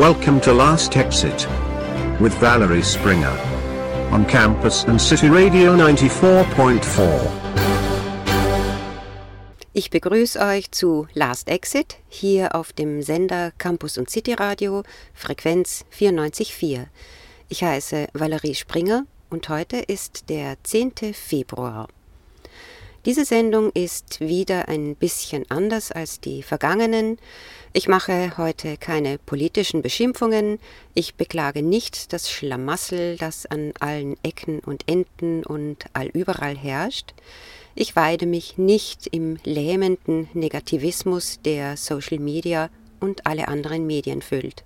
Welcome to Last Exit with Valerie Springer on campus and City Radio 94.4. Ich begrüße euch zu Last Exit hier auf dem Sender Campus und City Radio, Frequenz 94.4. Ich heiße Valerie Springer und heute ist der 10. Februar. Diese Sendung ist wieder ein bisschen anders als die vergangenen. Ich mache heute keine politischen Beschimpfungen. Ich beklage nicht das Schlamassel, das an allen Ecken und Enden und allüberall herrscht. Ich weide mich nicht im lähmenden Negativismus, der Social Media und alle anderen Medien füllt.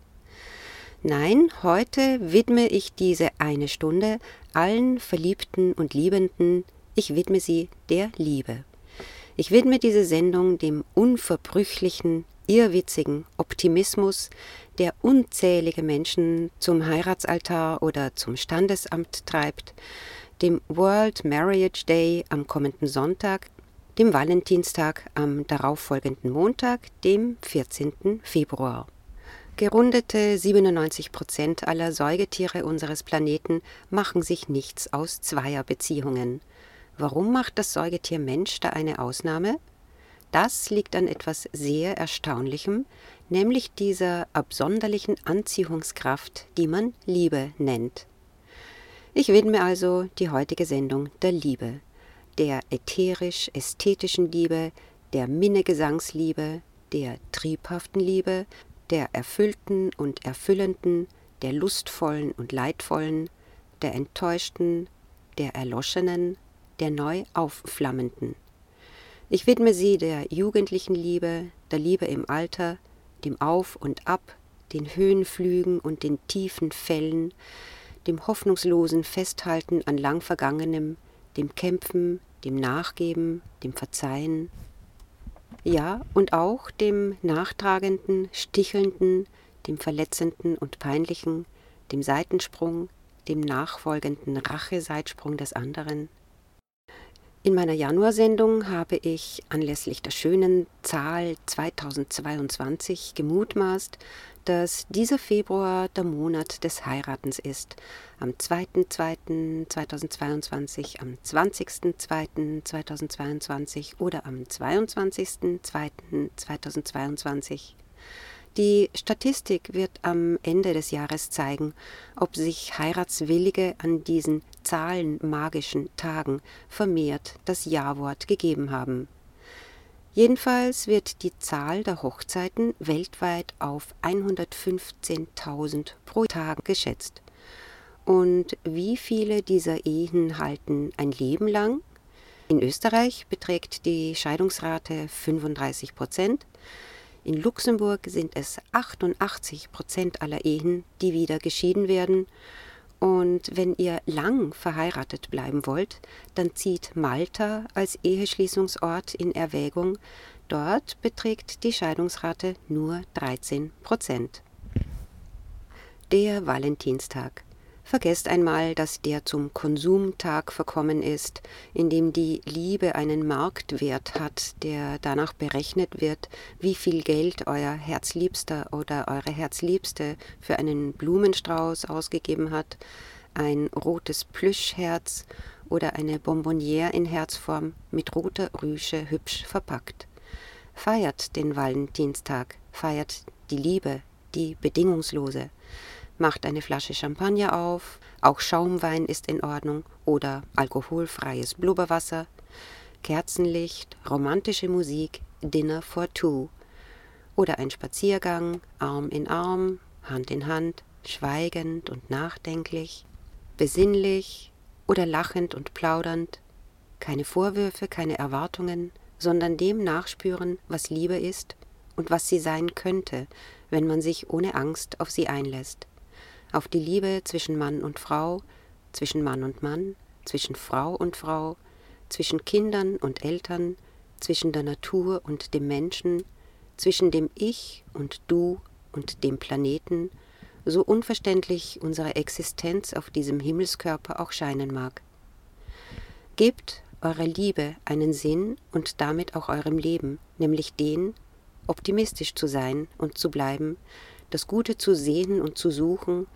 Nein, heute widme ich diese eine Stunde allen Verliebten und Liebenden, ich widme sie der Liebe. Ich widme diese Sendung dem unverbrüchlichen, irrwitzigen Optimismus, der unzählige Menschen zum Heiratsaltar oder zum Standesamt treibt, dem World Marriage Day am kommenden Sonntag, dem Valentinstag am darauffolgenden Montag, dem 14. Februar. Gerundete 97 Prozent aller Säugetiere unseres Planeten machen sich nichts aus Zweierbeziehungen. Warum macht das Säugetier Mensch da eine Ausnahme? Das liegt an etwas sehr Erstaunlichem, nämlich dieser absonderlichen Anziehungskraft, die man Liebe nennt. Ich widme also die heutige Sendung der Liebe, der ätherisch-ästhetischen Liebe, der Minnegesangsliebe, der triebhaften Liebe, der erfüllten und erfüllenden, der lustvollen und leidvollen, der enttäuschten, der erloschenen, der neu aufflammenden. Ich widme sie der jugendlichen Liebe, der Liebe im Alter, dem Auf und Ab, den Höhenflügen und den tiefen Fällen, dem hoffnungslosen Festhalten an lang Vergangenem, dem Kämpfen, dem Nachgeben, dem Verzeihen. Ja, und auch dem nachtragenden, stichelnden, dem verletzenden und peinlichen, dem Seitensprung, dem nachfolgenden Racheseitsprung des anderen. In meiner Januarsendung habe ich anlässlich der schönen Zahl 2022 gemutmaßt, dass dieser Februar der Monat des Heiratens ist. Am 2.2.2022, am 20.2.2022 oder am 22.2.2022. Die Statistik wird am Ende des Jahres zeigen, ob sich Heiratswillige an diesen zahlenmagischen Tagen vermehrt das Ja-Wort gegeben haben. Jedenfalls wird die Zahl der Hochzeiten weltweit auf 115.000 pro Tag geschätzt. Und wie viele dieser Ehen halten ein Leben lang? In Österreich beträgt die Scheidungsrate 35 Prozent, in Luxemburg sind es 88 Prozent aller Ehen, die wieder geschieden werden. Und wenn ihr lang verheiratet bleiben wollt, dann zieht Malta als Eheschließungsort in Erwägung. Dort beträgt die Scheidungsrate nur 13 Prozent. Der Valentinstag. Vergesst einmal, dass der zum Konsumtag verkommen ist, in dem die Liebe einen Marktwert hat, der danach berechnet wird, wie viel Geld euer Herzliebster oder eure Herzliebste für einen Blumenstrauß ausgegeben hat, ein rotes Plüschherz oder eine Bonbonniere in Herzform mit roter Rüsche hübsch verpackt. Feiert den Valentinstag, feiert die Liebe, die bedingungslose macht eine Flasche Champagner auf, auch Schaumwein ist in Ordnung. Oder alkoholfreies Blubberwasser, Kerzenlicht, romantische Musik, Dinner for Two. Oder ein Spaziergang, Arm in Arm, Hand in Hand, schweigend und nachdenklich, besinnlich oder lachend und plaudernd, keine Vorwürfe, keine Erwartungen, sondern dem nachspüren, was Liebe ist und was sie sein könnte, wenn man sich ohne Angst auf sie einlässt auf die Liebe zwischen Mann und Frau, zwischen Mann und Mann, zwischen Frau und Frau, zwischen Kindern und Eltern, zwischen der Natur und dem Menschen, zwischen dem Ich und Du und dem Planeten, so unverständlich unsere Existenz auf diesem Himmelskörper auch scheinen mag. Gebt eurer Liebe einen Sinn und damit auch eurem Leben, nämlich den, optimistisch zu sein und zu bleiben, das Gute zu sehen und zu suchen,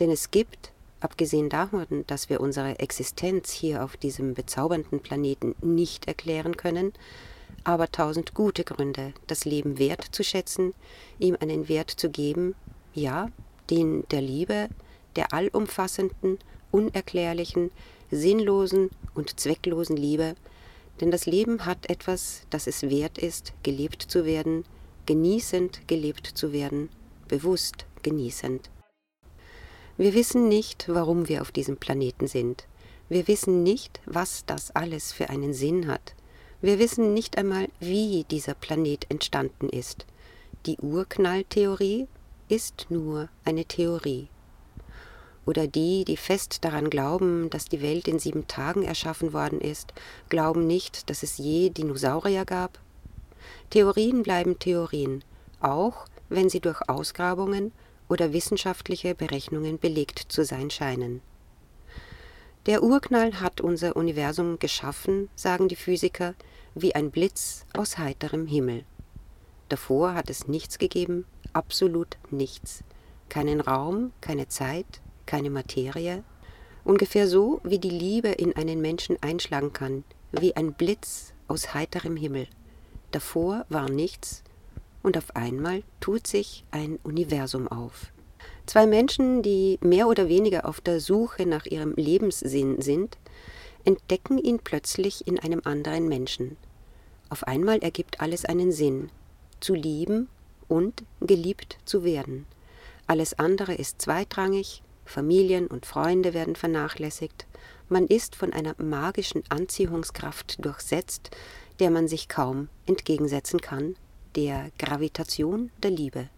denn es gibt, abgesehen davon, dass wir unsere Existenz hier auf diesem bezaubernden Planeten nicht erklären können, aber tausend gute Gründe, das Leben wertzuschätzen, ihm einen Wert zu geben, ja, den der Liebe, der allumfassenden, unerklärlichen, sinnlosen und zwecklosen Liebe, denn das Leben hat etwas, das es wert ist, gelebt zu werden, genießend gelebt zu werden, bewusst genießend. Wir wissen nicht, warum wir auf diesem Planeten sind. Wir wissen nicht, was das alles für einen Sinn hat. Wir wissen nicht einmal, wie dieser Planet entstanden ist. Die Urknalltheorie ist nur eine Theorie. Oder die, die fest daran glauben, dass die Welt in sieben Tagen erschaffen worden ist, glauben nicht, dass es je Dinosaurier gab. Theorien bleiben Theorien, auch wenn sie durch Ausgrabungen oder wissenschaftliche Berechnungen belegt zu sein scheinen. Der Urknall hat unser Universum geschaffen, sagen die Physiker, wie ein Blitz aus heiterem Himmel. Davor hat es nichts gegeben, absolut nichts. Keinen Raum, keine Zeit, keine Materie. Ungefähr so, wie die Liebe in einen Menschen einschlagen kann, wie ein Blitz aus heiterem Himmel. Davor war nichts und auf einmal tut sich ein Universum auf. Zwei Menschen, die mehr oder weniger auf der Suche nach ihrem Lebenssinn sind, entdecken ihn plötzlich in einem anderen Menschen. Auf einmal ergibt alles einen Sinn, zu lieben und geliebt zu werden. Alles andere ist zweitrangig, Familien und Freunde werden vernachlässigt, man ist von einer magischen Anziehungskraft durchsetzt, der man sich kaum entgegensetzen kann, der Gravitation der Liebe.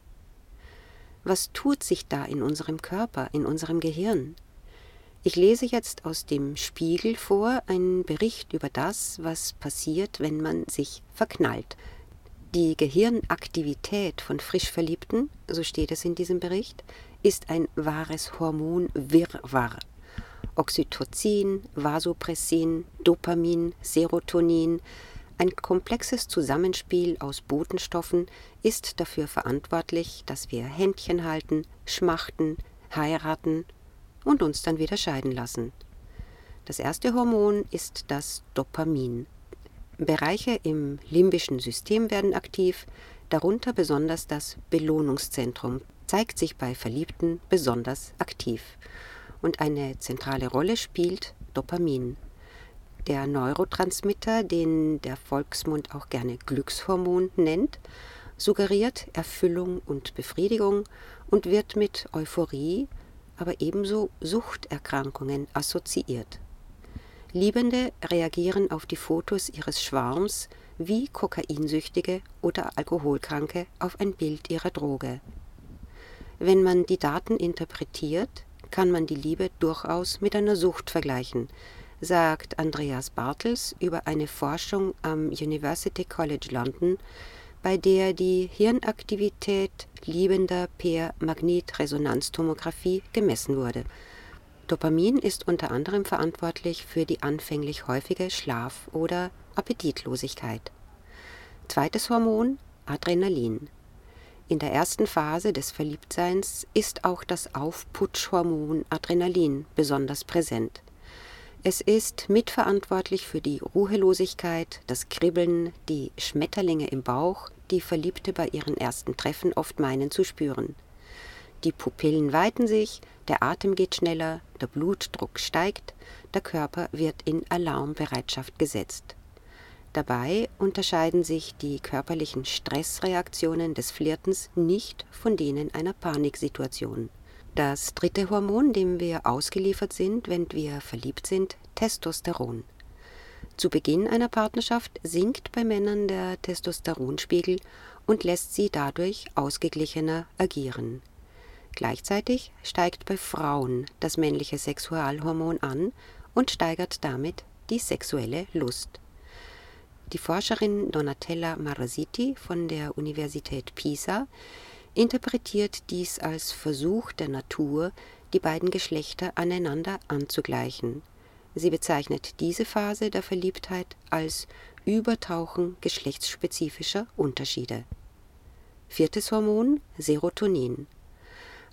Was tut sich da in unserem Körper, in unserem Gehirn? Ich lese jetzt aus dem Spiegel vor einen Bericht über das, was passiert, wenn man sich verknallt. Die Gehirnaktivität von Frischverliebten, so steht es in diesem Bericht, ist ein wahres Hormonwirrwarr. Oxytocin, Vasopressin, Dopamin, Serotonin, ein komplexes Zusammenspiel aus Botenstoffen ist dafür verantwortlich, dass wir Händchen halten, schmachten, heiraten und uns dann wieder scheiden lassen. Das erste Hormon ist das Dopamin. Bereiche im limbischen System werden aktiv, darunter besonders das Belohnungszentrum zeigt sich bei Verliebten besonders aktiv. Und eine zentrale Rolle spielt Dopamin. Der Neurotransmitter, den der Volksmund auch gerne Glückshormon nennt, suggeriert Erfüllung und Befriedigung und wird mit Euphorie, aber ebenso Suchterkrankungen assoziiert. Liebende reagieren auf die Fotos ihres Schwarms wie Kokainsüchtige oder Alkoholkranke auf ein Bild ihrer Droge. Wenn man die Daten interpretiert, kann man die Liebe durchaus mit einer Sucht vergleichen, sagt Andreas Bartels über eine Forschung am University College London, bei der die Hirnaktivität Liebender per Magnetresonanztomographie gemessen wurde. Dopamin ist unter anderem verantwortlich für die anfänglich häufige Schlaf- oder Appetitlosigkeit. Zweites Hormon Adrenalin. In der ersten Phase des Verliebtseins ist auch das Aufputschhormon Adrenalin besonders präsent. Es ist mitverantwortlich für die Ruhelosigkeit, das Kribbeln, die Schmetterlinge im Bauch, die Verliebte bei ihren ersten Treffen oft meinen zu spüren. Die Pupillen weiten sich, der Atem geht schneller, der Blutdruck steigt, der Körper wird in Alarmbereitschaft gesetzt. Dabei unterscheiden sich die körperlichen Stressreaktionen des Flirtens nicht von denen einer Paniksituation. Das dritte Hormon, dem wir ausgeliefert sind, wenn wir verliebt sind, Testosteron. Zu Beginn einer Partnerschaft sinkt bei Männern der Testosteronspiegel und lässt sie dadurch ausgeglichener agieren. Gleichzeitig steigt bei Frauen das männliche Sexualhormon an und steigert damit die sexuelle Lust. Die Forscherin Donatella Marasiti von der Universität Pisa interpretiert dies als Versuch der Natur, die beiden Geschlechter aneinander anzugleichen. Sie bezeichnet diese Phase der Verliebtheit als Übertauchen geschlechtsspezifischer Unterschiede. Viertes Hormon Serotonin.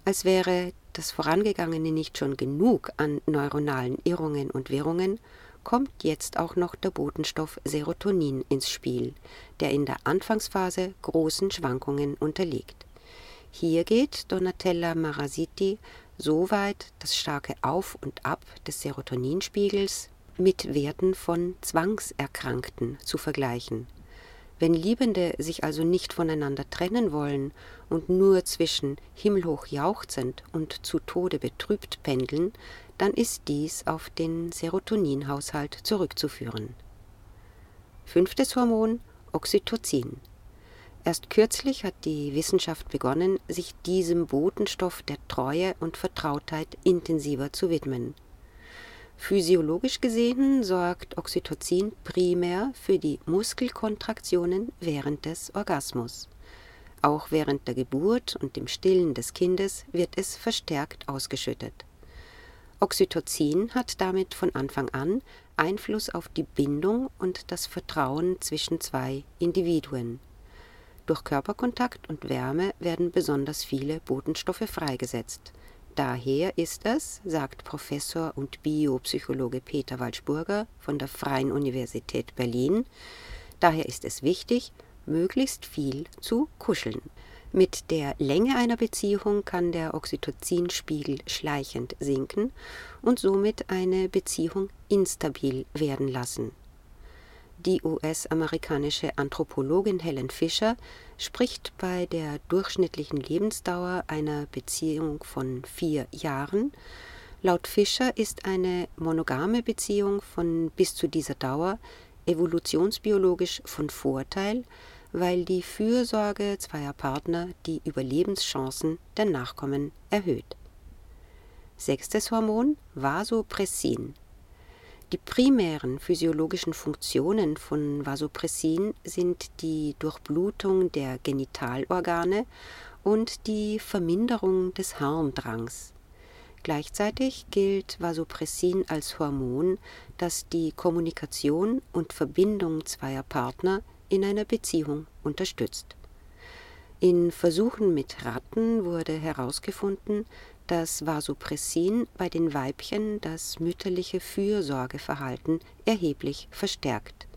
Als wäre das Vorangegangene nicht schon genug an neuronalen Irrungen und Wirrungen, kommt jetzt auch noch der Botenstoff Serotonin ins Spiel, der in der Anfangsphase großen Schwankungen unterliegt. Hier geht Donatella Marasiti so weit, das starke Auf und Ab des Serotoninspiegels mit Werten von Zwangserkrankten zu vergleichen. Wenn Liebende sich also nicht voneinander trennen wollen und nur zwischen himmelhoch jauchzend und zu Tode betrübt pendeln, dann ist dies auf den Serotoninhaushalt zurückzuführen. Fünftes Hormon Oxytocin. Erst kürzlich hat die Wissenschaft begonnen, sich diesem Botenstoff der Treue und Vertrautheit intensiver zu widmen. Physiologisch gesehen sorgt Oxytocin primär für die Muskelkontraktionen während des Orgasmus. Auch während der Geburt und dem Stillen des Kindes wird es verstärkt ausgeschüttet. Oxytocin hat damit von Anfang an Einfluss auf die Bindung und das Vertrauen zwischen zwei Individuen. Durch Körperkontakt und Wärme werden besonders viele Botenstoffe freigesetzt. Daher ist es, sagt Professor und Biopsychologe Peter Walschburger von der Freien Universität Berlin, daher ist es wichtig, möglichst viel zu kuscheln. Mit der Länge einer Beziehung kann der Oxytocinspiegel schleichend sinken und somit eine Beziehung instabil werden lassen. Die US-amerikanische Anthropologin Helen Fisher spricht bei der durchschnittlichen Lebensdauer einer Beziehung von vier Jahren. Laut Fisher ist eine monogame Beziehung von bis zu dieser Dauer evolutionsbiologisch von Vorteil, weil die Fürsorge zweier Partner die Überlebenschancen der Nachkommen erhöht. Sechstes Hormon Vasopressin. Die primären physiologischen Funktionen von Vasopressin sind die Durchblutung der Genitalorgane und die Verminderung des Harndrangs. Gleichzeitig gilt Vasopressin als Hormon, das die Kommunikation und Verbindung zweier Partner in einer Beziehung unterstützt. In Versuchen mit Ratten wurde herausgefunden, dass Vasopressin bei den Weibchen das mütterliche Fürsorgeverhalten erheblich verstärkt.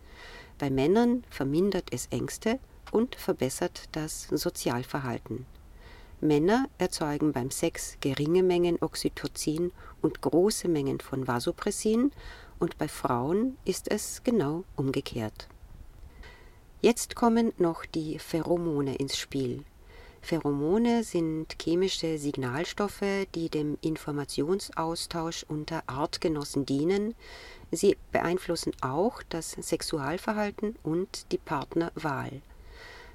Bei Männern vermindert es Ängste und verbessert das Sozialverhalten. Männer erzeugen beim Sex geringe Mengen Oxytocin und große Mengen von Vasopressin und bei Frauen ist es genau umgekehrt. Jetzt kommen noch die Pheromone ins Spiel. Pheromone sind chemische Signalstoffe, die dem Informationsaustausch unter Artgenossen dienen. Sie beeinflussen auch das Sexualverhalten und die Partnerwahl.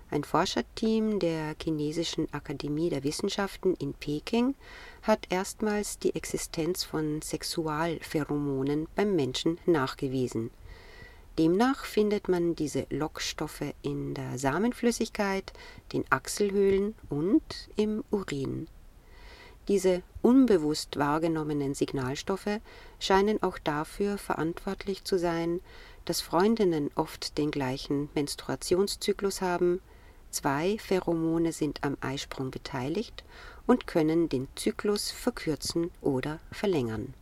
Ein Forscherteam der Chinesischen Akademie der Wissenschaften in Peking hat erstmals die Existenz von Sexualpheromonen beim Menschen nachgewiesen Demnach findet man diese Lockstoffe in der Samenflüssigkeit, den Achselhöhlen und im Urin. Diese unbewusst wahrgenommenen Signalstoffe scheinen auch dafür verantwortlich zu sein, dass Freundinnen oft den gleichen Menstruationszyklus haben, zwei Pheromone sind am Eisprung beteiligt und können den Zyklus verkürzen oder verlängern.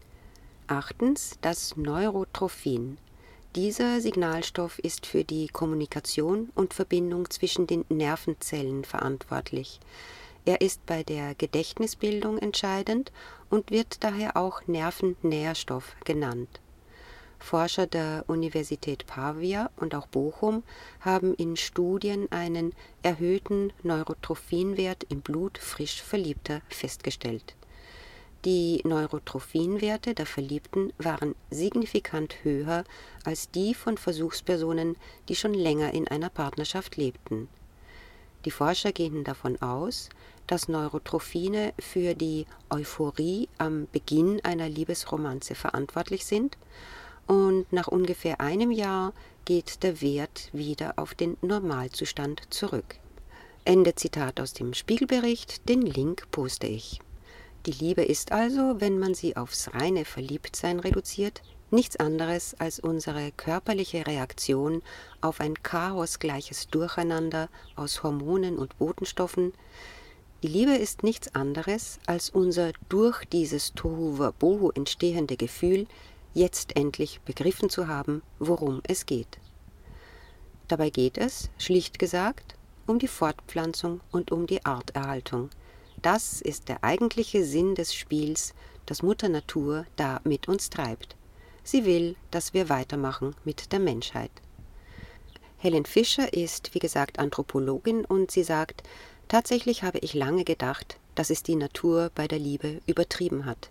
Achtens das Neurotrophin dieser Signalstoff ist für die Kommunikation und Verbindung zwischen den Nervenzellen verantwortlich. Er ist bei der Gedächtnisbildung entscheidend und wird daher auch Nervennährstoff genannt. Forscher der Universität Pavia und auch Bochum haben in Studien einen erhöhten Neurotrophinwert im Blut frisch Verliebter festgestellt die Neurotrophinwerte der Verliebten waren signifikant höher als die von Versuchspersonen, die schon länger in einer Partnerschaft lebten. Die Forscher gehen davon aus, dass Neurotrophine für die Euphorie am Beginn einer Liebesromanze verantwortlich sind und nach ungefähr einem Jahr geht der Wert wieder auf den Normalzustand zurück. Ende Zitat aus dem Spiegelbericht, den Link poste ich. Die Liebe ist also, wenn man sie aufs reine Verliebtsein reduziert, nichts anderes als unsere körperliche Reaktion auf ein chaosgleiches Durcheinander aus Hormonen und Botenstoffen, Die Liebe ist nichts anderes als unser durch dieses Tohu Wabohu entstehende Gefühl, jetzt endlich begriffen zu haben, worum es geht. Dabei geht es, schlicht gesagt, um die Fortpflanzung und um die Arterhaltung. Das ist der eigentliche Sinn des Spiels, das Mutter Natur da mit uns treibt. Sie will, dass wir weitermachen mit der Menschheit. Helen Fischer ist, wie gesagt, Anthropologin und sie sagt, tatsächlich habe ich lange gedacht, dass es die Natur bei der Liebe übertrieben hat.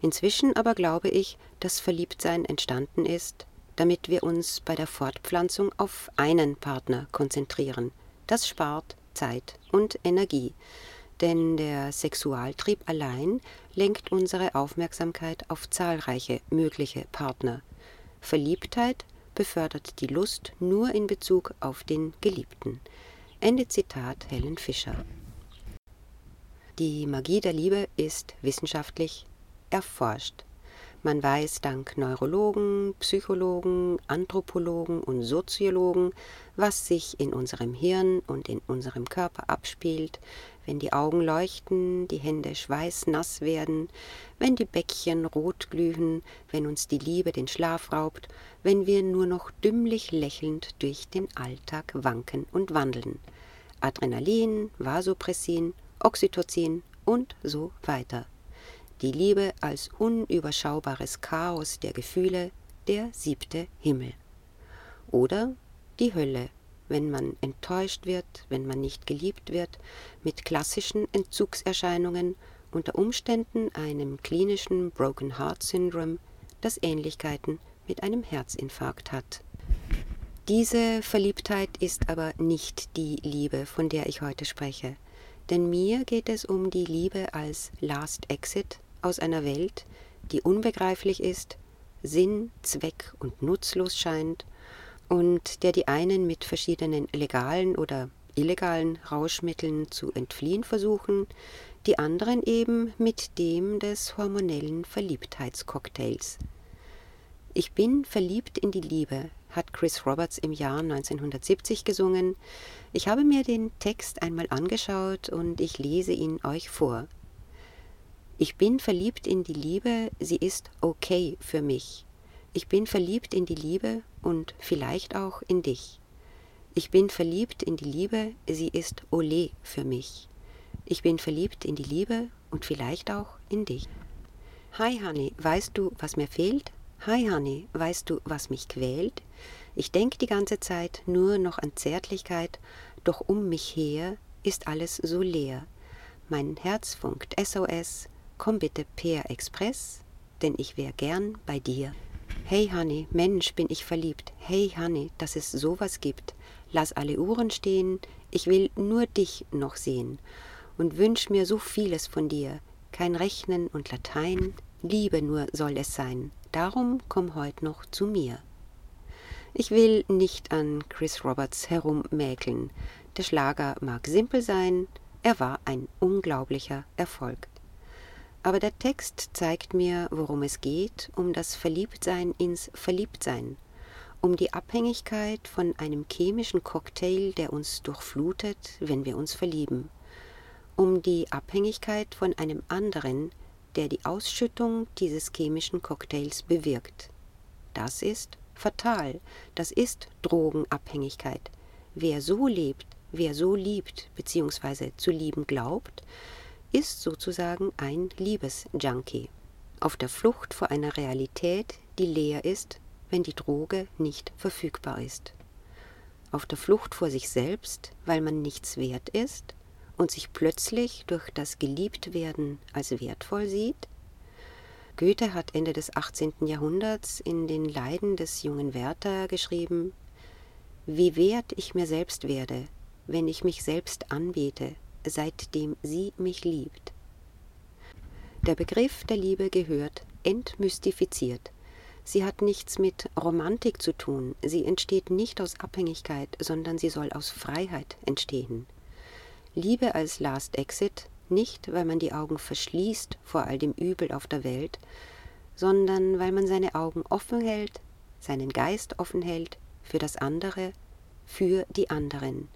Inzwischen aber glaube ich, dass Verliebtsein entstanden ist, damit wir uns bei der Fortpflanzung auf einen Partner konzentrieren. Das spart Zeit und Energie, denn der Sexualtrieb allein lenkt unsere Aufmerksamkeit auf zahlreiche mögliche Partner. Verliebtheit befördert die Lust nur in Bezug auf den Geliebten. Ende Zitat Helen Fischer. Die Magie der Liebe ist wissenschaftlich erforscht. Man weiß dank Neurologen, Psychologen, Anthropologen und Soziologen, was sich in unserem Hirn und in unserem Körper abspielt, wenn die Augen leuchten, die Hände schweißnass werden, wenn die Bäckchen rot glühen, wenn uns die Liebe den Schlaf raubt, wenn wir nur noch dümmlich lächelnd durch den Alltag wanken und wandeln. Adrenalin, Vasopressin, Oxytocin und so weiter die Liebe als unüberschaubares Chaos der Gefühle, der siebte Himmel. Oder die Hölle, wenn man enttäuscht wird, wenn man nicht geliebt wird, mit klassischen Entzugserscheinungen, unter Umständen einem klinischen Broken Heart Syndrome, das Ähnlichkeiten mit einem Herzinfarkt hat. Diese Verliebtheit ist aber nicht die Liebe, von der ich heute spreche, denn mir geht es um die Liebe als Last Exit, aus einer Welt, die unbegreiflich ist, Sinn, Zweck und nutzlos scheint und der die einen mit verschiedenen legalen oder illegalen Rauschmitteln zu entfliehen versuchen, die anderen eben mit dem des hormonellen Verliebtheitscocktails. Ich bin verliebt in die Liebe, hat Chris Roberts im Jahr 1970 gesungen. Ich habe mir den Text einmal angeschaut und ich lese ihn euch vor. Ich bin verliebt in die Liebe, sie ist okay für mich. Ich bin verliebt in die Liebe und vielleicht auch in dich. Ich bin verliebt in die Liebe, sie ist ole für mich. Ich bin verliebt in die Liebe und vielleicht auch in dich. Hi Honey, weißt du, was mir fehlt? Hi Honey, weißt du, was mich quält? Ich denk die ganze Zeit nur noch an Zärtlichkeit, doch um mich her ist alles so leer. Mein Herz funkt SOS, Komm bitte per Express, denn ich wär gern bei dir. Hey Honey, Mensch, bin ich verliebt. Hey Honey, dass es sowas gibt. Lass alle Uhren stehen, ich will nur dich noch sehen und wünsch mir so vieles von dir. Kein Rechnen und Latein, Liebe nur soll es sein. Darum komm heut noch zu mir. Ich will nicht an Chris Roberts herummäkeln. Der Schlager mag simpel sein, er war ein unglaublicher Erfolg. Aber der Text zeigt mir, worum es geht, um das Verliebtsein ins Verliebtsein, um die Abhängigkeit von einem chemischen Cocktail, der uns durchflutet, wenn wir uns verlieben, um die Abhängigkeit von einem anderen, der die Ausschüttung dieses chemischen Cocktails bewirkt. Das ist fatal, das ist Drogenabhängigkeit. Wer so lebt, wer so liebt bzw. zu lieben glaubt, ist sozusagen ein Liebesjunkie, auf der Flucht vor einer Realität, die leer ist, wenn die Droge nicht verfügbar ist. Auf der Flucht vor sich selbst, weil man nichts wert ist und sich plötzlich durch das Geliebtwerden als wertvoll sieht? Goethe hat Ende des 18. Jahrhunderts in den Leiden des jungen Werther geschrieben, wie wert ich mir selbst werde, wenn ich mich selbst anbete, seitdem sie mich liebt. Der Begriff der Liebe gehört entmystifiziert. Sie hat nichts mit Romantik zu tun, sie entsteht nicht aus Abhängigkeit, sondern sie soll aus Freiheit entstehen. Liebe als Last Exit, nicht weil man die Augen verschließt vor all dem Übel auf der Welt, sondern weil man seine Augen offen hält, seinen Geist offen hält für das andere, für die anderen.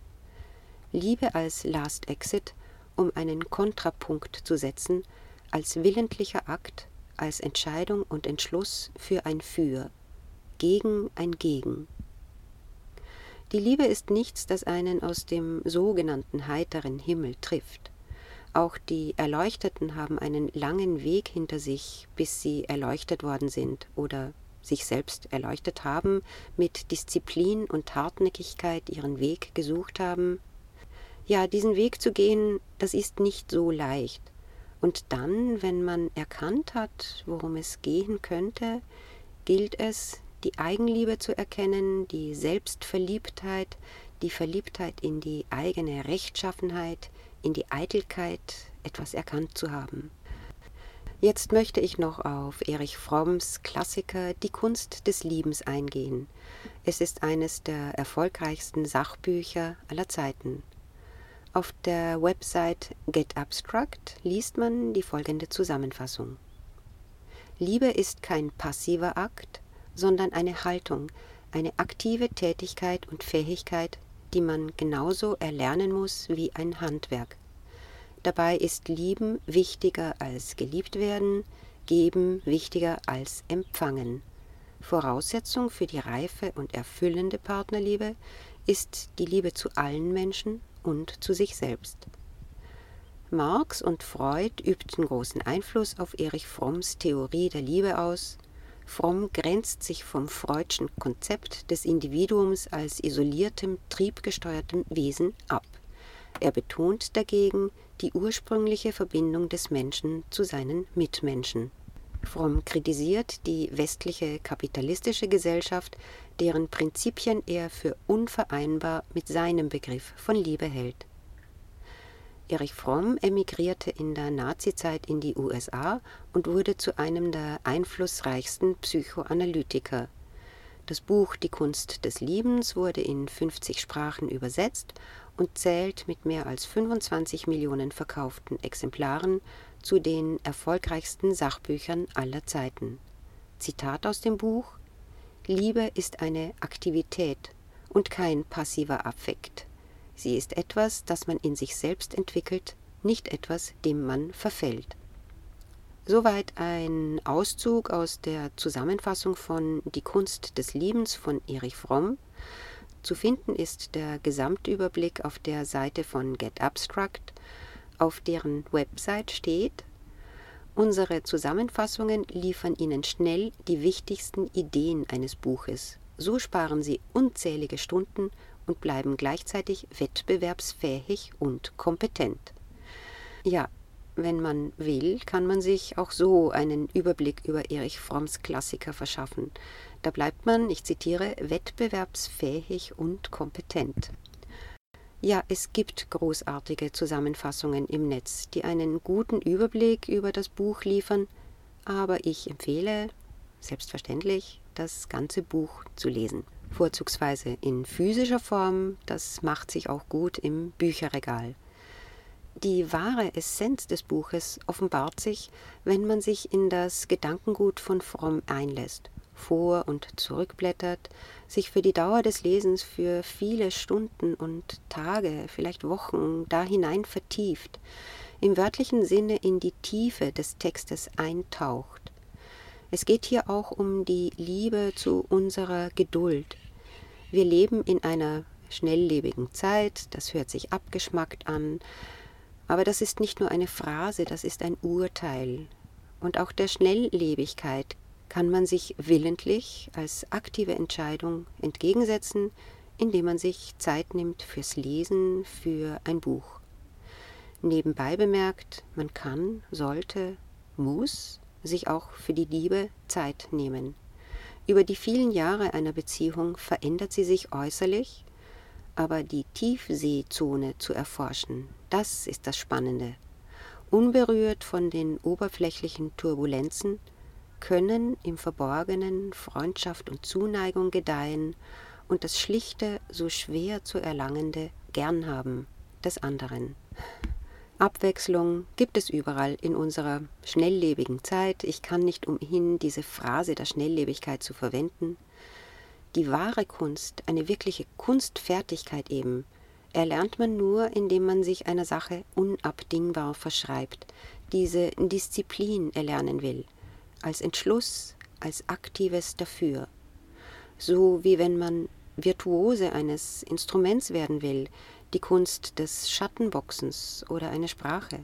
Liebe als Last Exit, um einen Kontrapunkt zu setzen, als willentlicher Akt, als Entscheidung und Entschluss für ein Für, gegen ein Gegen. Die Liebe ist nichts, das einen aus dem sogenannten heiteren Himmel trifft. Auch die Erleuchteten haben einen langen Weg hinter sich, bis sie erleuchtet worden sind oder sich selbst erleuchtet haben, mit Disziplin und Hartnäckigkeit ihren Weg gesucht haben. Ja, diesen Weg zu gehen, das ist nicht so leicht. Und dann, wenn man erkannt hat, worum es gehen könnte, gilt es, die Eigenliebe zu erkennen, die Selbstverliebtheit, die Verliebtheit in die eigene Rechtschaffenheit, in die Eitelkeit, etwas erkannt zu haben. Jetzt möchte ich noch auf Erich Fromms Klassiker Die Kunst des Liebens eingehen. Es ist eines der erfolgreichsten Sachbücher aller Zeiten. Auf der Website Get Abstract liest man die folgende Zusammenfassung. Liebe ist kein passiver Akt, sondern eine Haltung, eine aktive Tätigkeit und Fähigkeit, die man genauso erlernen muss wie ein Handwerk. Dabei ist Lieben wichtiger als geliebt werden, Geben wichtiger als empfangen. Voraussetzung für die reife und erfüllende Partnerliebe ist die Liebe zu allen Menschen und zu sich selbst. Marx und Freud übten großen Einfluss auf Erich Fromms Theorie der Liebe aus, Fromm grenzt sich vom freudschen Konzept des Individuums als isoliertem, triebgesteuertem Wesen ab. Er betont dagegen die ursprüngliche Verbindung des Menschen zu seinen Mitmenschen. Fromm kritisiert die westliche kapitalistische Gesellschaft, deren Prinzipien er für unvereinbar mit seinem Begriff von Liebe hält. Erich Fromm emigrierte in der Nazizeit in die USA und wurde zu einem der einflussreichsten Psychoanalytiker. Das Buch Die Kunst des Liebens wurde in 50 Sprachen übersetzt und zählt mit mehr als 25 Millionen verkauften Exemplaren zu den erfolgreichsten Sachbüchern aller Zeiten. Zitat aus dem Buch Liebe ist eine Aktivität und kein passiver Affekt. Sie ist etwas, das man in sich selbst entwickelt, nicht etwas, dem man verfällt. Soweit ein Auszug aus der Zusammenfassung von Die Kunst des Liebens von Erich Fromm. Zu finden ist der Gesamtüberblick auf der Seite von Get Abstract, auf deren Website steht, Unsere Zusammenfassungen liefern Ihnen schnell die wichtigsten Ideen eines Buches. So sparen Sie unzählige Stunden und bleiben gleichzeitig wettbewerbsfähig und kompetent. Ja, wenn man will, kann man sich auch so einen Überblick über Erich Fromms Klassiker verschaffen. Da bleibt man, ich zitiere, wettbewerbsfähig und kompetent. Ja, es gibt großartige Zusammenfassungen im Netz, die einen guten Überblick über das Buch liefern, aber ich empfehle, selbstverständlich, das ganze Buch zu lesen vorzugsweise in physischer Form, das macht sich auch gut im Bücherregal. Die wahre Essenz des Buches offenbart sich, wenn man sich in das Gedankengut von Fromm einlässt, vor und zurückblättert, sich für die Dauer des Lesens für viele Stunden und Tage, vielleicht Wochen da hinein vertieft, im wörtlichen Sinne in die Tiefe des Textes eintaucht. Es geht hier auch um die Liebe zu unserer Geduld, wir leben in einer schnelllebigen Zeit, das hört sich abgeschmackt an, aber das ist nicht nur eine Phrase, das ist ein Urteil. Und auch der Schnelllebigkeit kann man sich willentlich als aktive Entscheidung entgegensetzen, indem man sich Zeit nimmt fürs Lesen, für ein Buch. Nebenbei bemerkt, man kann, sollte, muss sich auch für die Liebe Zeit nehmen. Über die vielen Jahre einer Beziehung verändert sie sich äußerlich, aber die Tiefseezone zu erforschen, das ist das Spannende. Unberührt von den oberflächlichen Turbulenzen können im Verborgenen Freundschaft und Zuneigung gedeihen und das Schlichte, so schwer zu erlangende gern haben des anderen. Abwechslung gibt es überall in unserer schnelllebigen Zeit. Ich kann nicht umhin, diese Phrase der Schnelllebigkeit zu verwenden. Die wahre Kunst, eine wirkliche Kunstfertigkeit eben, erlernt man nur, indem man sich einer Sache unabdingbar verschreibt, diese Disziplin erlernen will, als Entschluss, als aktives Dafür. So wie wenn man Virtuose eines Instruments werden will, die Kunst des Schattenboxens oder eine Sprache.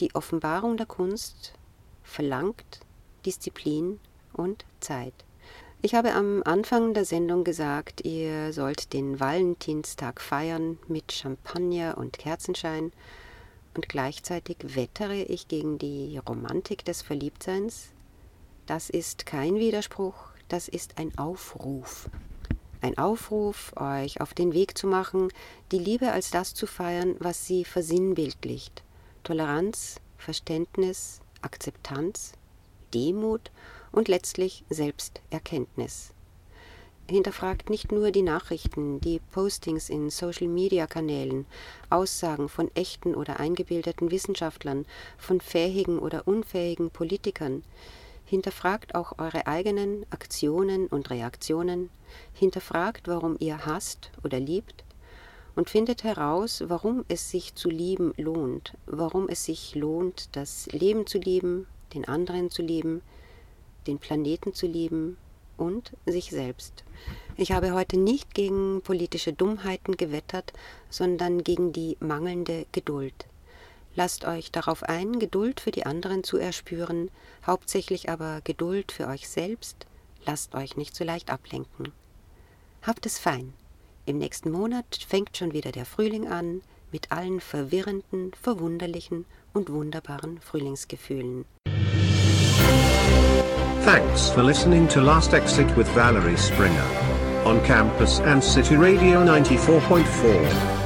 Die Offenbarung der Kunst verlangt Disziplin und Zeit. Ich habe am Anfang der Sendung gesagt, ihr sollt den Valentinstag feiern mit Champagner und Kerzenschein und gleichzeitig wettere ich gegen die Romantik des Verliebtseins. Das ist kein Widerspruch, das ist ein Aufruf. Ein Aufruf, euch auf den Weg zu machen, die Liebe als das zu feiern, was sie versinnbildlicht. Toleranz, Verständnis, Akzeptanz, Demut und letztlich Selbsterkenntnis. Hinterfragt nicht nur die Nachrichten, die Postings in Social-Media-Kanälen, Aussagen von echten oder eingebildeten Wissenschaftlern, von fähigen oder unfähigen Politikern. Hinterfragt auch eure eigenen Aktionen und Reaktionen. Hinterfragt, warum ihr hasst oder liebt. Und findet heraus, warum es sich zu lieben lohnt, warum es sich lohnt, das Leben zu lieben, den anderen zu lieben, den Planeten zu lieben und sich selbst. Ich habe heute nicht gegen politische Dummheiten gewettert, sondern gegen die mangelnde Geduld. Lasst euch darauf ein, Geduld für die anderen zu erspüren, hauptsächlich aber Geduld für euch selbst. Lasst euch nicht so leicht ablenken. Habt es fein. Im nächsten Monat fängt schon wieder der Frühling an, mit allen verwirrenden, verwunderlichen und wunderbaren Frühlingsgefühlen. Thanks for listening to Last Exit with Valerie Springer on campus and City Radio 94.4.